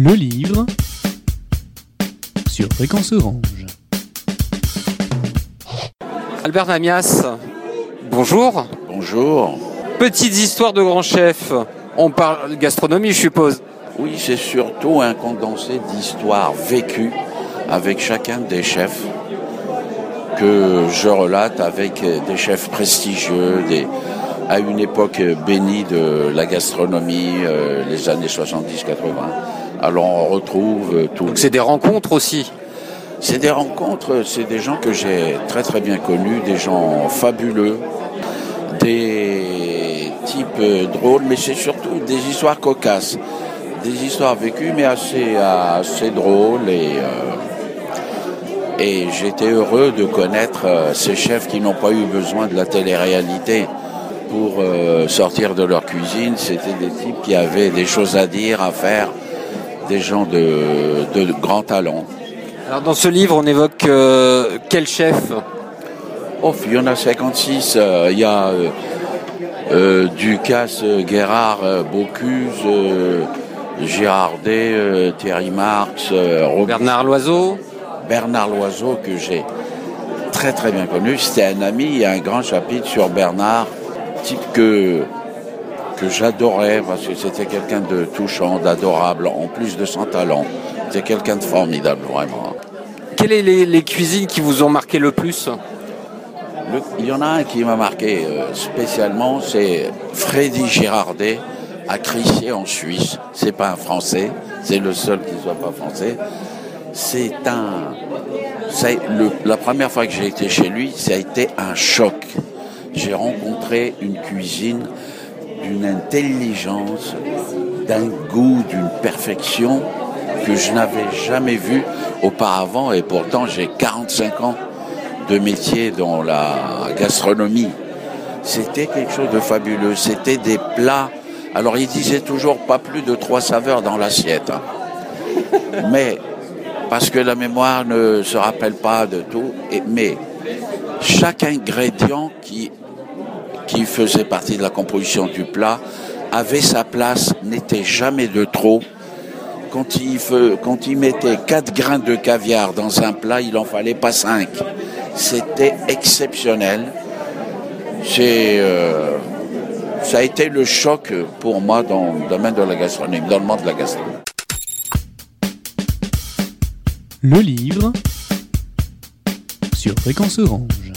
Le livre sur Fréquence Orange. Albert Namias, bonjour. Bonjour. Petites histoires de grands chefs. On parle gastronomie, je suppose. Oui, c'est surtout un condensé d'histoires vécues avec chacun des chefs que je relate avec des chefs prestigieux, des, à une époque bénie de la gastronomie, euh, les années 70-80. Alors on retrouve euh, tout. Donc c'est des rencontres aussi. C'est des rencontres, c'est des gens que j'ai très très bien connus, des gens fabuleux, des types euh, drôles, mais c'est surtout des histoires cocasses, des histoires vécues mais assez, assez drôles et, euh, et j'étais heureux de connaître ces chefs qui n'ont pas eu besoin de la télé-réalité pour sortir de leur cuisine. C'était des types qui avaient des choses à dire, à faire, des gens de, de grand talent. Alors dans ce livre, on évoque euh, quel chef? Oh, il y en a 56. Euh, il y a euh, euh Ducasse, Guérard, Bocuse, Girardet, Thierry Marx, Bernard Loiseau. Bernard Loiseau que j'ai très très bien connu. C'était un ami. Il y a un grand chapitre sur Bernard, type que que j'adorais parce que c'était quelqu'un de touchant, d'adorable, en plus de son talent. C'était quelqu'un de formidable, vraiment. Quelles sont les, les, cuisines qui vous ont marqué le plus Il y en a un qui m'a marqué euh, spécialement, c'est Freddy Girardet à Crissier en Suisse. C'est pas un Français, c'est le seul qui soit pas français. C'est un, la première fois que j'ai été chez lui, ça a été un choc. J'ai rencontré une cuisine d'une intelligence, d'un goût, d'une perfection que je n'avais jamais vu auparavant et pourtant j'ai 45 ans de métier dans la gastronomie. C'était quelque chose de fabuleux. C'était des plats. Alors il disait toujours pas plus de trois saveurs dans l'assiette. Hein. Mais parce que la mémoire ne se rappelle pas de tout. Et, mais chaque ingrédient qui, qui faisait partie de la composition du plat avait sa place, n'était jamais de trop quand il, quand il mettait 4 grains de caviar dans un plat, il en fallait pas 5. C'était exceptionnel. C'est, euh, ça a été le choc pour moi dans le domaine de la gastronomie, dans le monde de la gastronomie. Le livre sur Fréquence Orange.